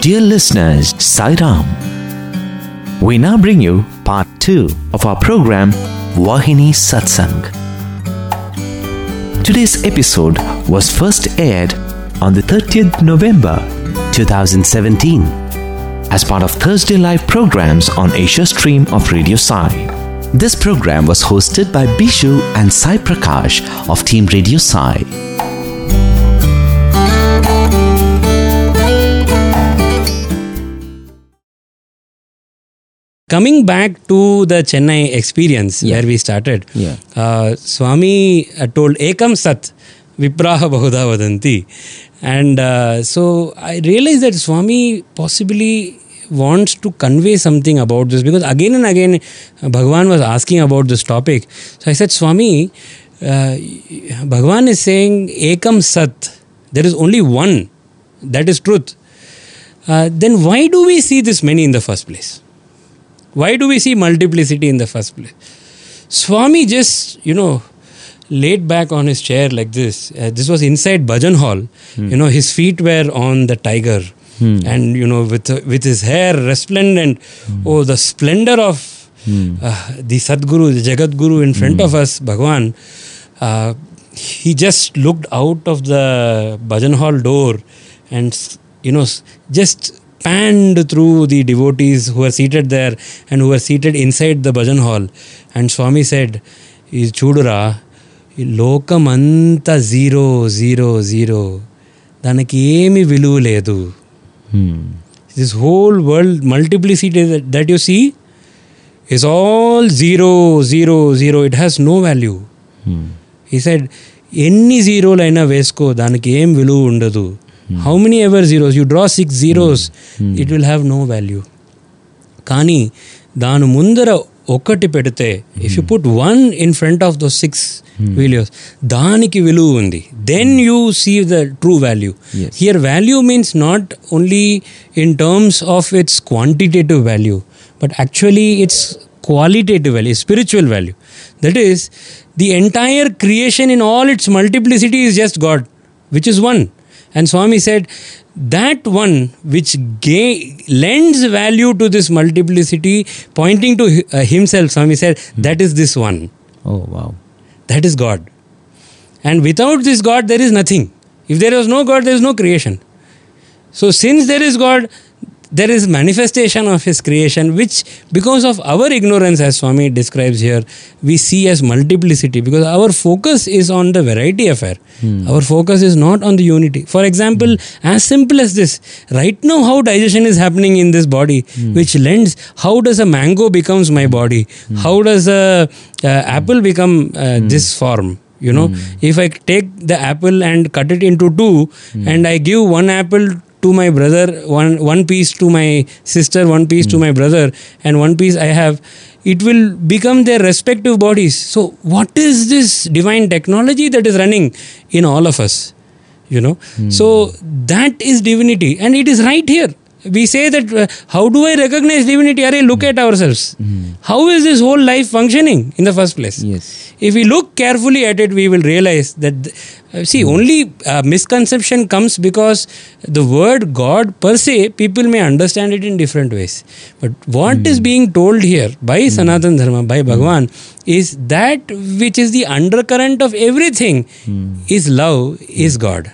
Dear listeners, Sai Ram. We now bring you part 2 of our program Vahini Satsang. Today's episode was first aired on the 30th November 2017 as part of Thursday live programs on Asia Stream of Radio Sai. This program was hosted by Bishu and Sai Prakash of Team Radio Sai. Coming back to the Chennai experience Yeah. where we started, Yeah. uh, Swami uh, told Ekam Sat Vipraha Bahuda Vadanti. And uh, so I realized that Swami possibly wants to convey something about this because again and again uh, Bhagwan was asking about this topic. So I said, Swami, uh, Bhagwan is saying Ekam Sat, there is only one, that is truth. Uh, then why do we see this many in the first place? Why do we see multiplicity in the first place? Swami just, you know, laid back on his chair like this. Uh, this was inside Bhajan Hall. You know, his feet were on the tiger. And, you know, with, with his hair resplendent. Oh, the splendor of uh, the Sadguru, the Jagat Guru in front of us, Bhagwan. Uh, he just looked out of the Bhajan Hall door and, you know, just panned through the devotees who were seated there and who were seated inside the bhajan hall. And Swami said, "Is chudura, లోకమంతా zero zero zero దానికి ఏమి విలువ లేదు this whole world multiplicity that you see is all zero zero zero it has no value he said ఎన్ని జీరోలు అయినా వేసుకో దానికి ఏం విలువ ఉండదు how many ever zeros you draw six zeros it will have no value కానీ దాని ముందర ఒకటి పెడితే if you put one in front of those six videos దానికి విలువ ఉంది then you see the true value Yes. Here value means not only in terms of its quantitative value but actually it's qualitative value, spiritual value. That is, the entire creation in all its multiplicity is just God, which is one. and Swami said, that one which ga- lends value to this multiplicity, pointing to uh, himself, Swami said, that is this one. Oh, wow. That is God. And without this God, there is nothing. If there is no God, there is no creation. So, since there is God, there is manifestation of His creation, which because of our ignorance, as Swami describes here, we see as multiplicity because our focus is on the variety affair. Hmm. Our focus is not on the unity. For example, hmm. as simple as this, right now, how digestion is happening in this body, hmm. which lends, how does a mango becomes my body? How does a, uh, apple become uh, this form? You know, if I take the apple and cut it into two, and I give one apple to my brother, one one piece to my sister, one piece to hmm. my brother, and one piece I have, it will become their respective bodies. So, what is this divine technology that is running in all of us? You know, hmm. so that is divinity, and it is right here. We say that uh, how do I recognize divinity? Arey, look at ourselves. How is this whole life functioning in the first place? Yes. if we look carefully at it we will realize that uh, see only uh, misconception comes because the word god per se people may understand it in different ways. But what is being told here by sanatan dharma by bhagwan is that which is the undercurrent of everything is love is god.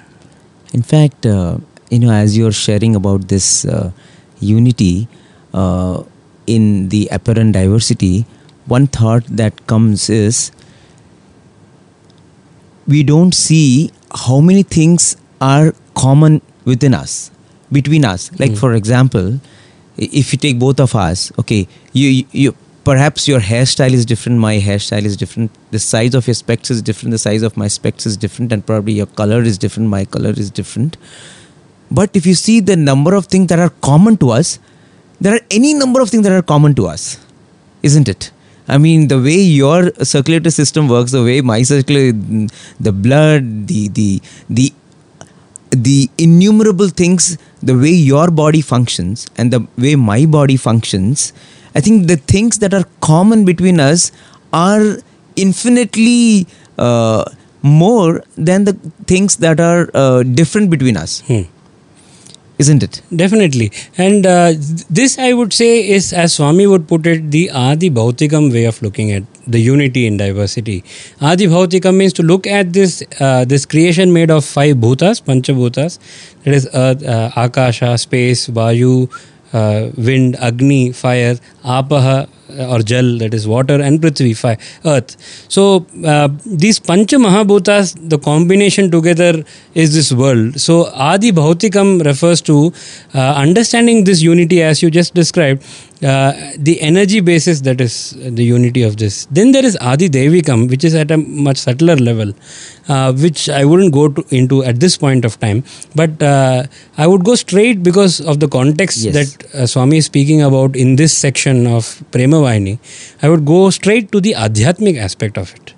In fact, uh, you know, as you're sharing about this uh, unity uh, in the apparent diversity, one thought that comes is we don't see how many things are common within us, between us. Like, for example, if you take both of us, okay, you, you, you perhaps your hairstyle is different, my hairstyle is different, the size of your specs is different, the size of my specs is different, and probably your color is different, my color is different. But if you see the number of things that are common to us, there are any number of things that are common to us, isn't it? I mean, the way your circulatory system works, the way my circulatory, the blood, the the the the innumerable things, the way your body functions and the way my body functions, I think the things that are common between us are infinitely uh, more than the things that are uh, different between us. Isn't it? Definitely. And uh, this, I would say, is, as Swami would put it, the Adi Bhautikam way of looking at the unity in diversity. Adi Bhautikam means to look at this uh, this creation made of five bhutas, pancha bhutas, that is earth, uh, akasha, space, vayu, uh, wind, agni, fire, apaha, or jal, that is water, and prithvi, fire, earth. So uh, these pancha mahabhutas, the combination together is this world. So Adi Bhautikam refers to uh, understanding this unity as you just described, uh, the energy basis that is the unity of this. Then there is Adi Devikam, which is at a much subtler level, uh, which I wouldn't go to, into at this point of time. But uh, I would go straight because of the context Yes. that uh, Swami is speaking about in this section of Prema Vahini. I would go straight to the Adhyatmic aspect of it.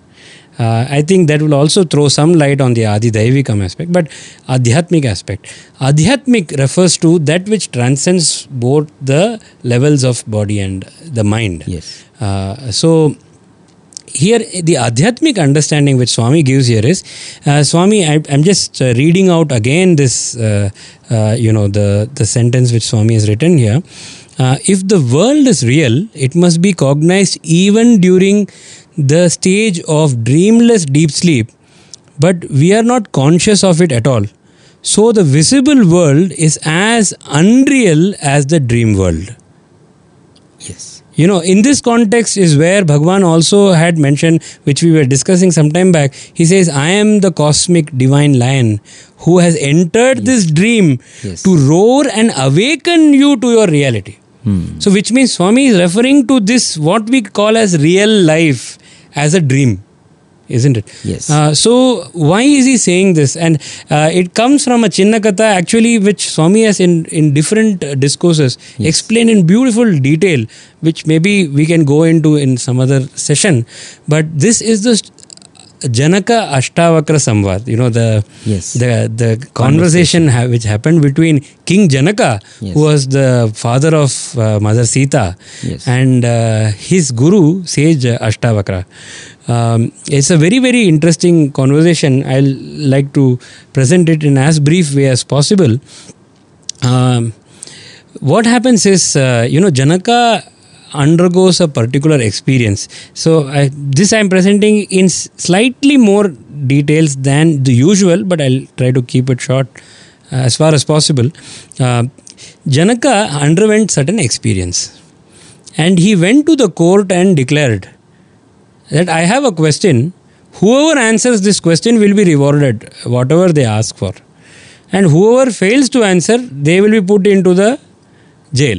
Uh, I think that will also throw some light on the Adi Daivikam aspect, but Adhyatmic aspect. Adhyatmic refers to that which transcends both the levels of body and the mind. Yes. Uh, so here the adhyatmic understanding which Swami gives here is uh, Swami I, I'm just uh, reading out again this uh, uh, you know the the sentence which Swami has written here uh, if the world is real it must be cognized even during the stage of dreamless deep sleep. But we are not conscious of it at all. So the visible world is as unreal as the dream world. Yes. you know in this context is where bhagwan also had mentioned which we were discussing some time back. He says i am the cosmic divine lion who has entered this dream Yes. to roar and awaken you to your reality Hmm. so which means swami is referring to this what we call as real life as a dream isn't it Yes. uh, so why is he saying this and uh, it comes from a chinnakatha actually which swami has in in different uh, discourses explained in beautiful detail which maybe we can go into in some other session but this is the st- janaka ashtavakra samvad you know the Yes. the the conversation ha- which happened between king janaka Yes. who was the father of uh, mother sita Yes. and uh, his guru sage ashtavakra um, it's a very very interesting conversation i'll like to present it in as brief way as possible um, what happens is uh, you know janaka undergoes a particular experience so I, this i'm presenting in slightly more details than the usual but i'll try to keep it short uh, as far as possible uh, janaka underwent certain experience and he went to the court and declared that I have a question. Whoever answers this question will be rewarded, whatever they ask for. And whoever fails to answer, they will be put into the jail.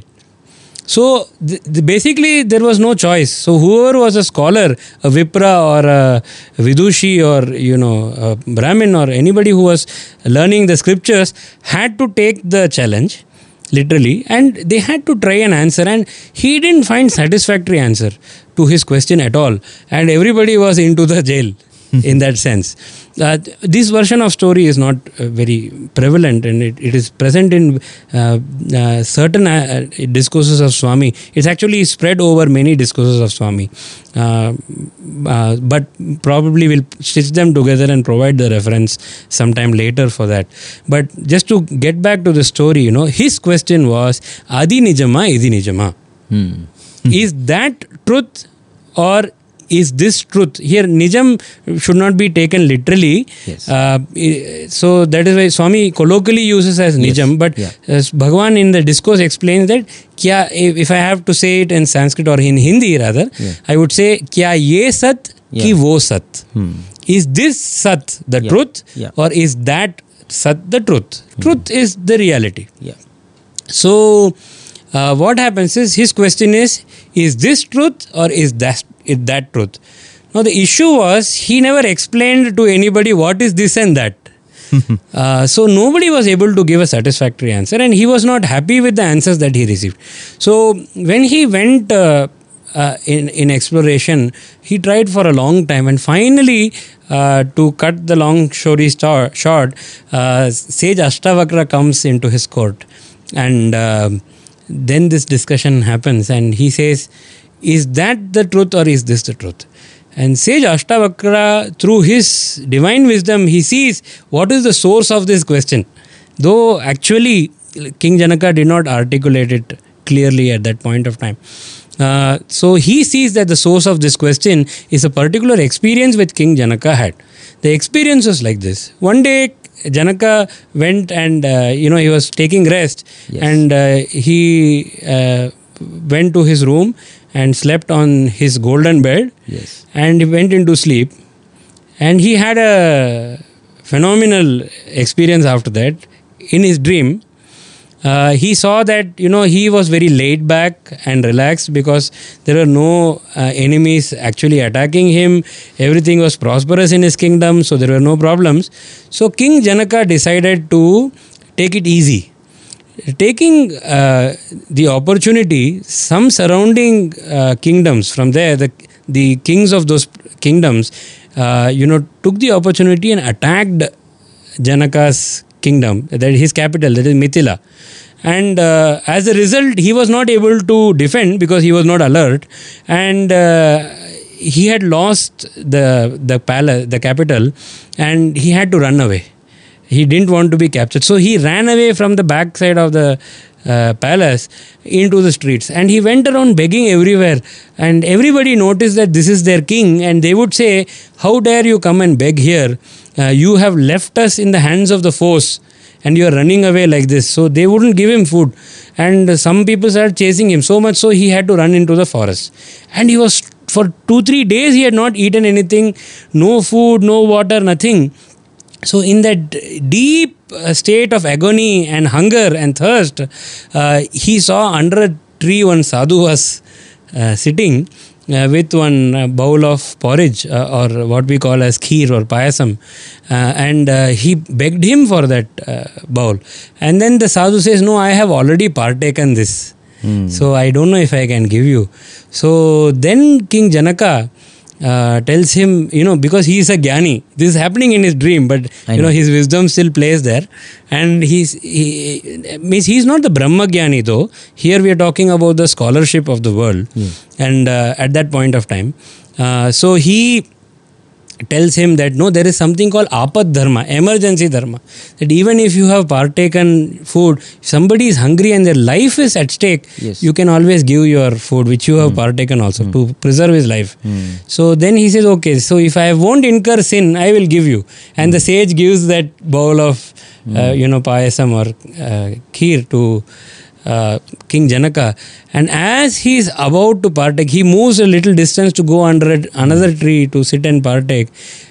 So th- th- basically, there was no choice. So whoever was a scholar, a Vipra or a Vidushi or you know a Brahmin or anybody who was learning the scriptures had to take the challenge literally and they had to try and answer and he didn't find satisfactory answer to his question at all and everybody was into the jail in that sense uh, this version of story is not uh, very prevalent and it, it is present in uh, uh, certain uh, discourses of swami. It's actually spread over many discourses of swami. Uh, uh, but probably we'll stitch them together and provide the reference sometime later for that. But just to get back to the story you know his question was adi nijama idi nijama? Hmm. is that truth or is this truth here nijam should not be taken literally Yes. uh, so that is why swami colloquially uses as nijam but Yeah. as bhagwan in the discourse explains that kya if, if i have to say it in sanskrit or in hindi rather Yeah. i would say kya ye sat ki Yeah. wo sat Hmm. is this sat the Yeah. truth Yeah. or is that sat the truth truth is the reality Yeah. so, uh, what happens is his question is: Is this truth or is that is that truth? Now, the issue was he never explained to anybody what is this and that. uh, so nobody was able to give a satisfactory answer, and he was not happy with the answers that he received. So when he went uh, uh, in in exploration, he tried for a long time, and finally, uh, to cut the long story short, uh, Sage Ashtavakra comes into his court, and um then this discussion happens, and he says, "Is that the truth, or is this the truth?" And Sage Ashtavakra, through his divine wisdom, he sees what is the source of this question. Though actually King Janaka did not articulate it clearly at that point of time. Uh, so he sees that the source of this question is a particular experience which King Janaka had. The experience was like this. One day, Janaka went and uh, you know he was taking rest, Yes. and uh, he uh, went to his room and slept on his golden bed, Yes. and he went into sleep, and he had a phenomenal experience after that. In his dream, uh, he saw that you know he was very laid back and relaxed because there were no uh, enemies actually attacking him. Everything was prosperous in his kingdom so there were no problems. So king janaka decided to take it easy. Taking uh, the opportunity some surrounding uh, kingdoms from there the the kings of those kingdoms uh, you know took the opportunity and attacked Janaka's kingdom, that his capital, that is Mithila. And uh, as a result, he was not able to defend because he was not alert, and uh, he had lost the the palace, the capital, and he had to run away. He didn't want to be captured, so he ran away from the backside of the uh, palace into the streets, and he went around begging everywhere. And everybody noticed that this is their king, and they would say, "How dare you come and beg here? Uh, you have left us in the hands of the force and you are running away like this. So they wouldn't give him food. And some people started chasing him so much so he had to run into the forest. And he was, for two, three days, he had not eaten anything, no food, no water, nothing. So, in that deep uh, state of agony and hunger and thirst, uh, he saw under a tree one sadhu was uh, sitting uh, with one uh, bowl of porridge uh, or what we call as kheer or payasam. Uh, and uh, he begged him for that uh, bowl. And then the sadhu says no i have already partaken this. So i don't know if i can give you. So then king janaka uh, tells him, you know, because he is a jnani. This is happening in his dream, but I you know know. his wisdom still plays there, and he's he means he's not the Brahma jnani though. Here we are talking about the scholarship of the world, and uh, at that point of time, uh, so he tells him that no, there is something called apad dharma, emergency dharma. That even if you have partaken food, if somebody is hungry and their life is at stake, Yes. you can always give your food, which you have hmm. partaken also hmm. to preserve his life. Hmm. So then he says, okay, so if I won't incur sin, I will give you. And the sage gives that bowl of, uh, you know, payasam or uh, kheer to uh, King Janaka. And as he is about to partake, he moves a little distance to go under a, another tree to sit and partake.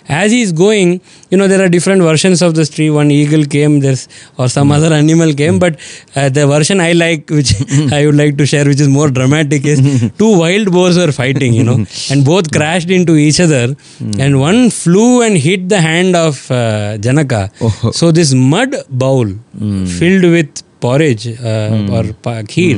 As he is going, you know, there are different versions of this tree. One eagle came, there's or some other animal came, but uh, the version I like, which I would like to share, which is more dramatic, is two wild boars were fighting, you know, and both crashed into each other, and one flew and hit the hand of uh, Janaka. Oh. So this mud bowl filled with porridge uh, or pa- kheer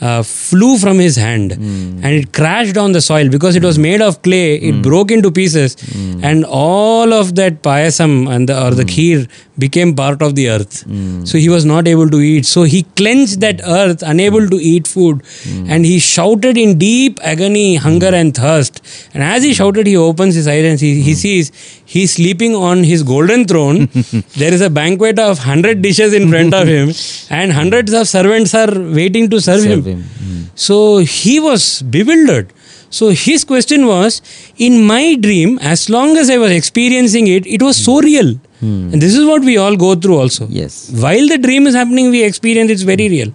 uh, flew from his hand and it crashed on the soil because it was made of clay. It hmm. broke into pieces hmm. and all of that payasam and the, or the hmm. kheer became part of the earth. So he was not able to eat. So he clenched that earth unable to eat food. And he shouted in deep agony hunger and thirst. And as he shouted he opens his eyes and he, he sees he's sleeping on his golden throne. There is a banquet of 100 dishes in front of him. And hundreds of servants are waiting to serve, him. Him. Hmm. So he was bewildered. So his question was In my dream, as long as I was experiencing it, it was so hmm. real. Hmm. And this is what we all go through also. Yes. While the dream is happening, we experience it's very hmm. real.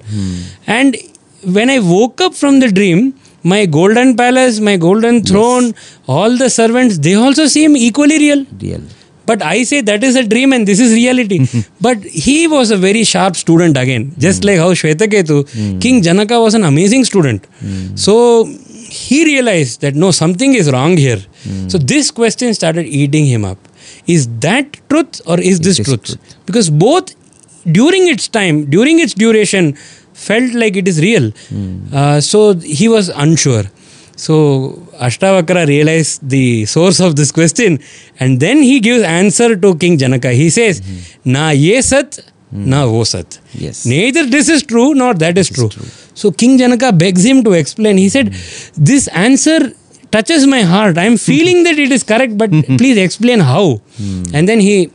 And when I woke up from the dream, my golden palace, my golden throne, all the servants, they also seem equally real. Real. But I say that is a dream and this is reality. but he was a very sharp student again. Just hmm. like how Shvetaketu, hmm. King Janaka was an amazing student. Hmm. So he realized that no, something is wrong here. So this question started eating him up. Is that truth or is, this, this truth? truth? Because both during its time, during its duration, felt like it is real. Uh, so he was unsure. So Ashtavakra realized the source of this question and then he gives answer to King Janaka. He says, Na ye sat, na wo sat. Yes. Neither this is true nor that is true. So King Janaka begs him to explain. He said, This answer touches my heart. I am feeling that it is correct, but please explain how. Hmm. And then he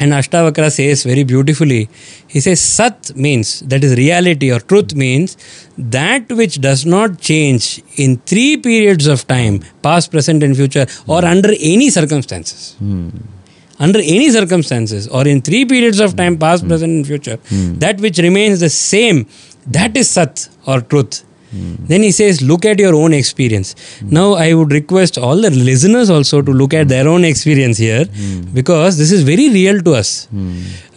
And Ashtavakra says very beautifully, he says, Sat means, that is reality or truth means, that which does not change in three periods of time, past, present, and future, or under any circumstances. Hmm. Under any circumstances, or in three periods of time, past, hmm. present, and future, hmm. that which remains the same, that is Sat or truth. Then he says, look at your own experience. Now, I would request all the listeners also to look at their own experience here because this is very real to us.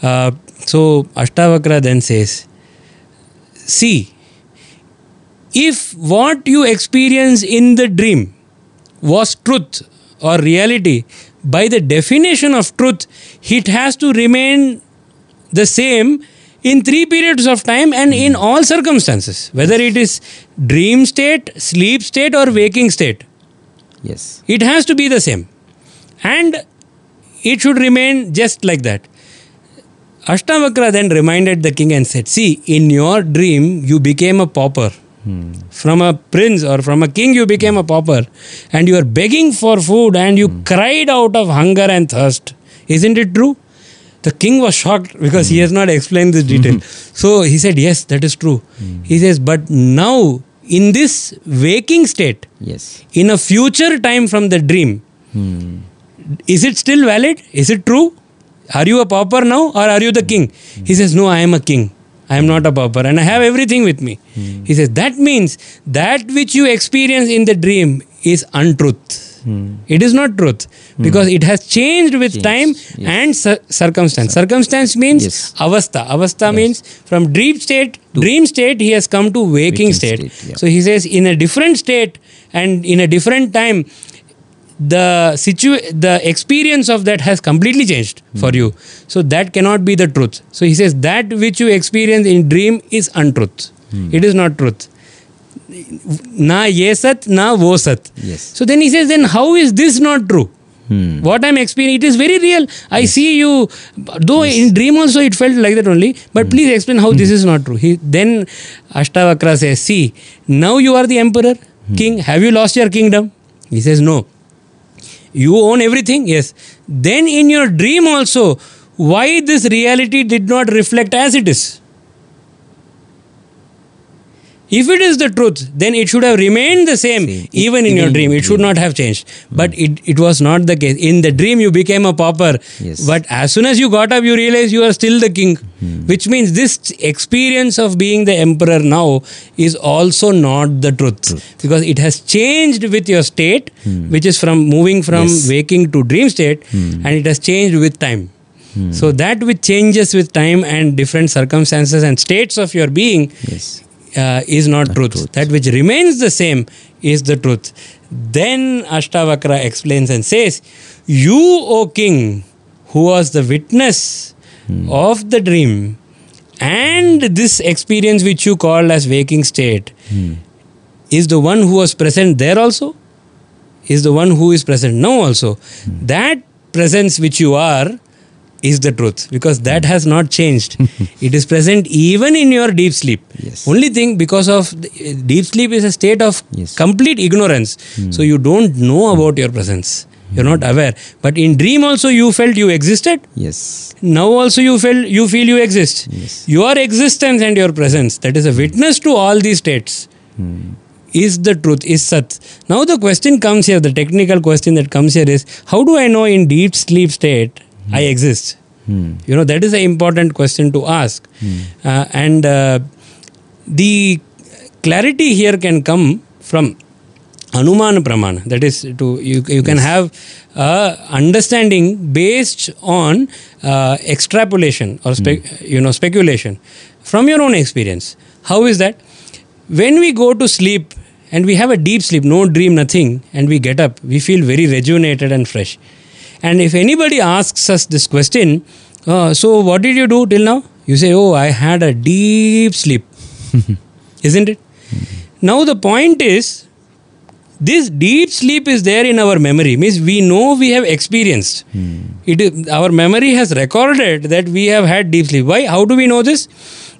Uh, so, Ashtavakra then says, See, if what you experience in the dream was truth or reality, by the definition of truth, it has to remain the same in three periods of time and in hmm. all circumstances, whether it is dream state, sleep state, or waking state. Yes. It has to be the same. And it should remain just like that. Ashtavakra then reminded the king and said, See, in your dream, you became a pauper. Hmm. From a prince or from a king, you became a pauper. And you are begging for food and you hmm. cried out of hunger and thirst. Isn't it true? The king was shocked because he has not explained this detail. Mm-hmm. So he said, Yes, that is true. Mm. He says, But now, in this waking state, Yes. in a future time from the dream, hmm. is it still valid? Is it true? Are you a pauper now or are you the king? Hmm. He says, No, I am a king. I am not a pauper and I have everything with me. Hmm. He says, That means that which you experience in the dream is untruth. It is not truth because it has changed with time yes. and cir- circumstance. Circumstance means Yes. avastha. Avastha means from dream state, dream state, he has come to waking, Waking state. state, yeah. So he says, in a different state and in a different time, the situ the experience of that has completely changed hmm. for you. So that cannot be the truth. So he says that which you experience in dream is untruth. Hmm. It is not truth. Na ye sat, na wo sat. Yes. So then he says, then how is this not true? Hmm. What I'm experiencing, it is very real. I yes. see you, though in dream also it felt like that only. But hmm. please explain how hmm. this is not true. He then Ashtavakra says, see, now you are the emperor, king. Have you lost your kingdom? He says, no. You own everything? Yes. Then in your dream also, why this reality did not reflect as it is? If it is the truth, then it should have remained the same, Same. even in your dream. It should not have changed. But it, it was not the case. In the dream, you became a pauper. Yes. But as soon as you got up, you realized you are still the king. Which means this experience of being the emperor now is also not the truth. Because it has changed with your state, which is from moving from Yes. waking to dream state, and it has changed with time. So that which changes with time and different circumstances and states of your being Yes. Uh, is not truth. That which remains the same is the truth. Then Ashtavakra explains and says, You, O king, who was the witness hmm. of the dream and this experience which you call as waking state, hmm. is the one who was present there also, is the one who is present now also. Hmm. That presence which you are is the truth because that has not changed. it is present even in your deep sleep. Yes. Only thing because of the, eh, deep sleep is a state of Yes. complete ignorance. Hmm. So you don't know about your presence. You're not hmm. aware. But in dream also you felt you existed. Yes. Now also you feel you feel you exist. Yes. Your existence and your presence that is a hmm. witness to all these states is the truth is sat. Now the question comes here. The technical question that comes here is how do I know in deep sleep state I exist? You know that is an important question to ask, uh, and uh, the clarity here can come from Anumana Pramana. That is, to you, you can have a understanding based on uh, extrapolation or spe- you know speculation from your own experience. How is that? When we go to sleep and we have a deep sleep, no dream, nothing, and we get up, we feel very rejuvenated and fresh. And if anybody asks us this question, uh, so what did you do till now? You say, oh, I had a deep sleep. Isn't it? Now the point is, this deep sleep is there in our memory means we know we have experienced it is, our memory has recorded that we have had deep sleep why how do we know this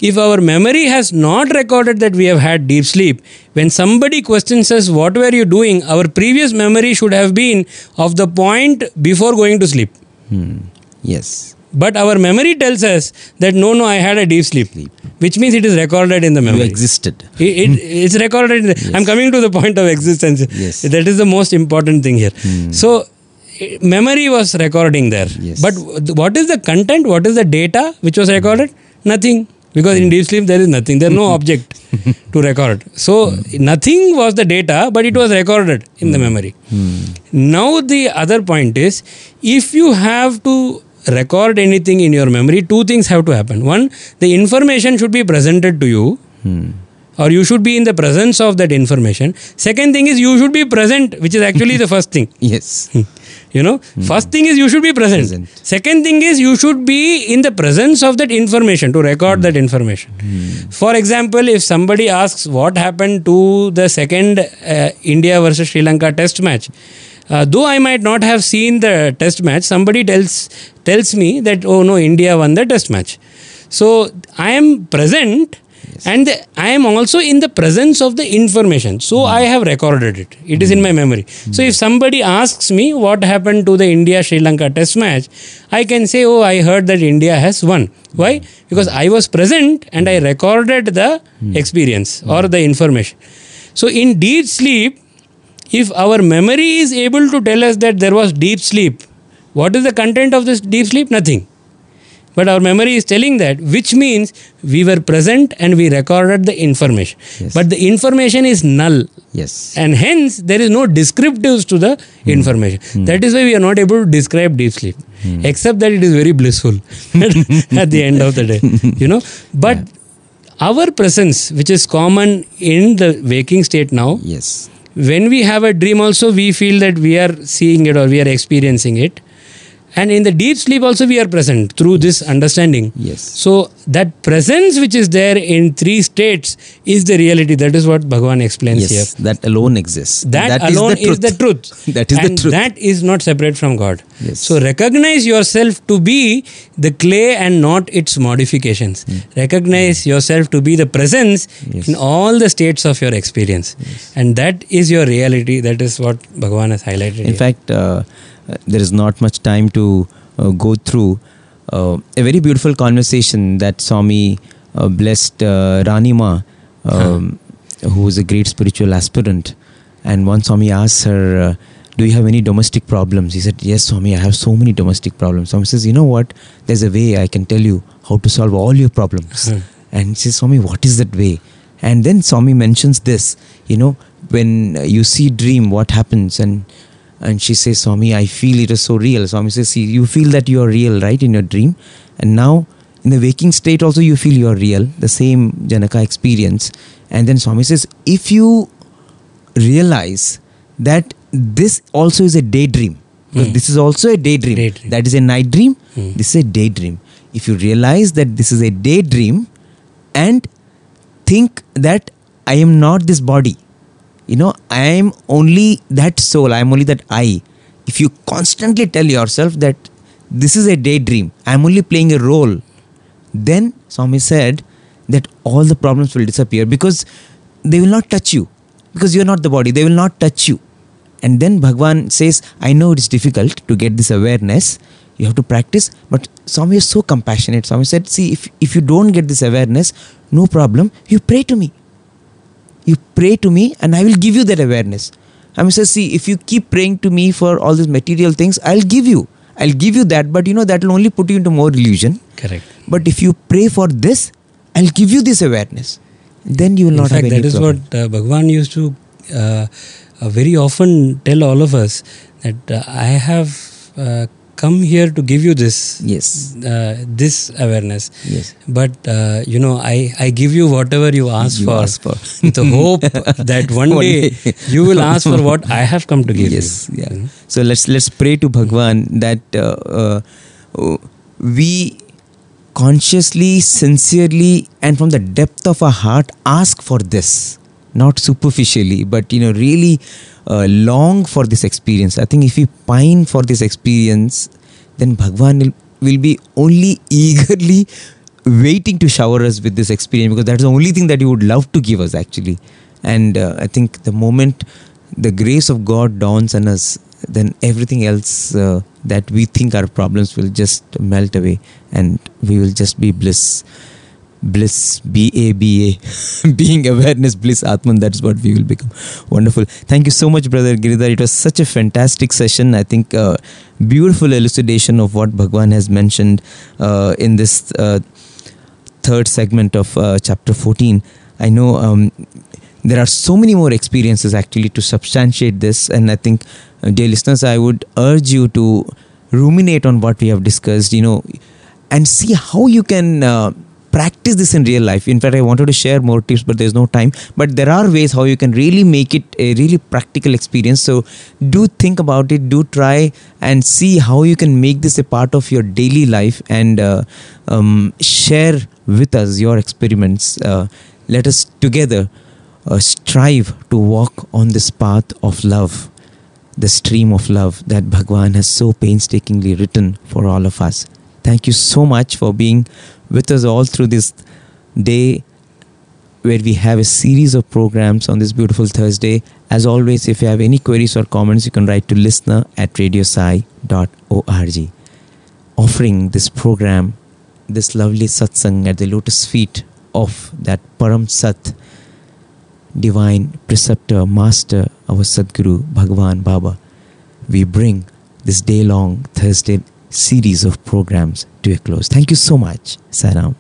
if our memory has not recorded that we have had deep sleep when somebody questions us what were you doing our previous memory should have been of the point before going to sleep hmm. Yes. But our memory tells us that no, no, I had a deep sleep, sleep. which means it is recorded in the memory. You existed. It, it, hmm. it's recorded. The, I'm coming to the point of existence. Yes. That is the most important thing here. Hmm. So, eh, memory was recording there. Yes. But what is the content? What is the data which was recorded? Nothing. Because in hmm. deep sleep there is nothing. There is no hmm. object to record. So hmm. nothing was the data, but it was recorded in the memory. Now the other point is, if you have to record anything in your memory, two things have to happen. One, the information should be presented to you, or you should be in the presence of that information. Second thing is you should be present, which is actually the first thing. Yes. You know, first thing is you should be present. Present. Second thing is you should be in the presence of that information to record that information. For example, if somebody asks what happened to the second uh, India versus Sri Lanka test match, uh, though I might not have seen the test match, somebody tells tells me that oh no, India won the test match. So I am present and I am also in the presence of the information. So hmm. I have recorded it. It is in my hmm. memory. So hmm. if somebody asks me what happened to the India Sri Lanka test match, I can say, Oh, I heard that India has won. Why? Because I was present and I recorded the experience or the information. So in deep sleep, if our memory is able to tell us that there was deep sleep, what is the content of this deep sleep? Nothing. But our memory is telling that, which means we were present and we recorded the information. Yes. But the information is null. Yes. And hence, there is no descriptives to the hmm. information. Hmm. That is why we are not able to describe deep sleep, hmm. except that it is very blissful at the end of the day. You know, but our presence, which is common in the waking state now, Yes. when we have a dream also we feel that we are seeing it or we are experiencing it and in the deep sleep also we are present through this understanding Yes. so that presence which is there in three states is the reality that is what bhagavan explains Yes. here That alone exists. That alone the is the truth that is and the truth. that is not separate from god Yes. so recognize yourself to be the clay and not its modifications recognize yourself to be the presence. Yes. in all the states of your experience yes. and that is your reality that is what bhagavan has highlighted In here. fact, uh, there is not much time to uh, go through uh, a very beautiful conversation that Swami uh, blessed uh, Ranima, um, who is a great spiritual aspirant. And one Swami asked her, uh, Do you have any domestic problems? He said, Yes, Swami, I have so many domestic problems. Swami says, You know what? There's a way I can tell you how to solve all your problems. Hmm. And he says, Swami, what is that way? And then Swami mentions this, you know, when uh, you see dream, what happens? And and she says, Swami, I feel it is so real. Swami says, See, you feel that you are real, right, in your dream. And now in the waking state also you feel you are real, the same Janaka experience. And then Swami says, if you realize that this also is a daydream, because Hmm. this is also a daydream. Daydream. That is a night dream. Hmm. This is a daydream. If you realize that this is a daydream and think that I am not this body, you know, I am only that soul, I am only that I. If you constantly tell yourself that this is a daydream, I am only playing a role, then Swami said that all the problems will disappear because they will not touch you because you are not the body, they will not touch you. And then Bhagwan says, I know it is difficult to get this awareness. You have to practice. But Swami is so compassionate. Swami said, See, if, if you don't get this awareness, no problem. You pray to me. You pray to me and I will give you that awareness. I says, See, if you keep praying to me for all these material things, I'll give you. I'll give you that. But you know, that will only put you into more illusion. correct But if you pray for this, I'll give you this awareness. Then you will in not fact have any that is problem. what uh, bhagavan used to uh, uh, very often tell all of us that uh, i have uh, come here to give you this Yes. uh, this awareness Yes. but uh, you know i i give you whatever you ask You for ask for. with the hope that one, One day, day. you will ask for what i have come to give yes you yeah so let's let's pray to bhagwan that uh, uh, we consciously sincerely and from the depth of our heart ask for this not superficially but you know really uh, long for this experience. I think if we pine for this experience then bhagwan will, will be only eagerly waiting to shower us with this experience because that's the only thing that he would love to give us actually. And uh, i think the moment the grace of god dawns on us then everything else uh, that we think our problems will just melt away and we will just be bliss bliss b a b a being awareness bliss atman that's what we will become. Wonderful. Thank you so much brother giridhar. It was such a fantastic session. I think uh, beautiful elucidation of what bhagwan has mentioned uh, in this uh, third segment of uh, chapter 14 i know um, there are so many more experiences actually to substantiate this and i think uh, dear listeners i would urge you to ruminate on what we have discussed you know and see how you can uh, practice this in real life. In fact, I wanted to share more tips, but there's no time. But there are ways how you can really make it a really practical experience. So do think about it, do try and see how you can make this a part of your daily life and uh, um, share with us your experiments. Uh, let us together uh, strive to walk on this path of love, the stream of love that Bhagwan has so painstakingly written for all of us. Thank you so much for being with us all through this day where we have a series of programs on this beautiful Thursday. As always, if you have any queries or comments, you can write to listener at radiosai.org. Offering this program, this lovely satsang at the lotus feet of that Param Sat, divine preceptor, master, our Sadguru, Bhagwan Baba. We bring this day long Thursday series of programs to a close. Thank you so much. Saram.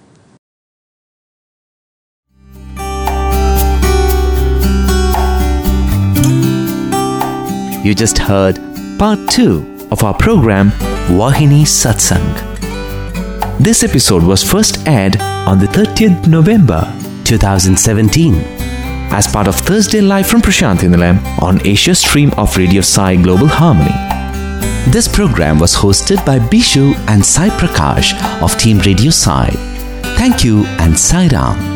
You just heard part 2 of our program Vahini Satsang. This episode was first aired on the 30th November 2017 as part of Thursday Live from Prasanthi Nilayam on Asia Stream of Radio Sai Global Harmony. This program was hosted by Bishu and Sai Prakash of Team Radio Sai. Thank you and Sai Ram.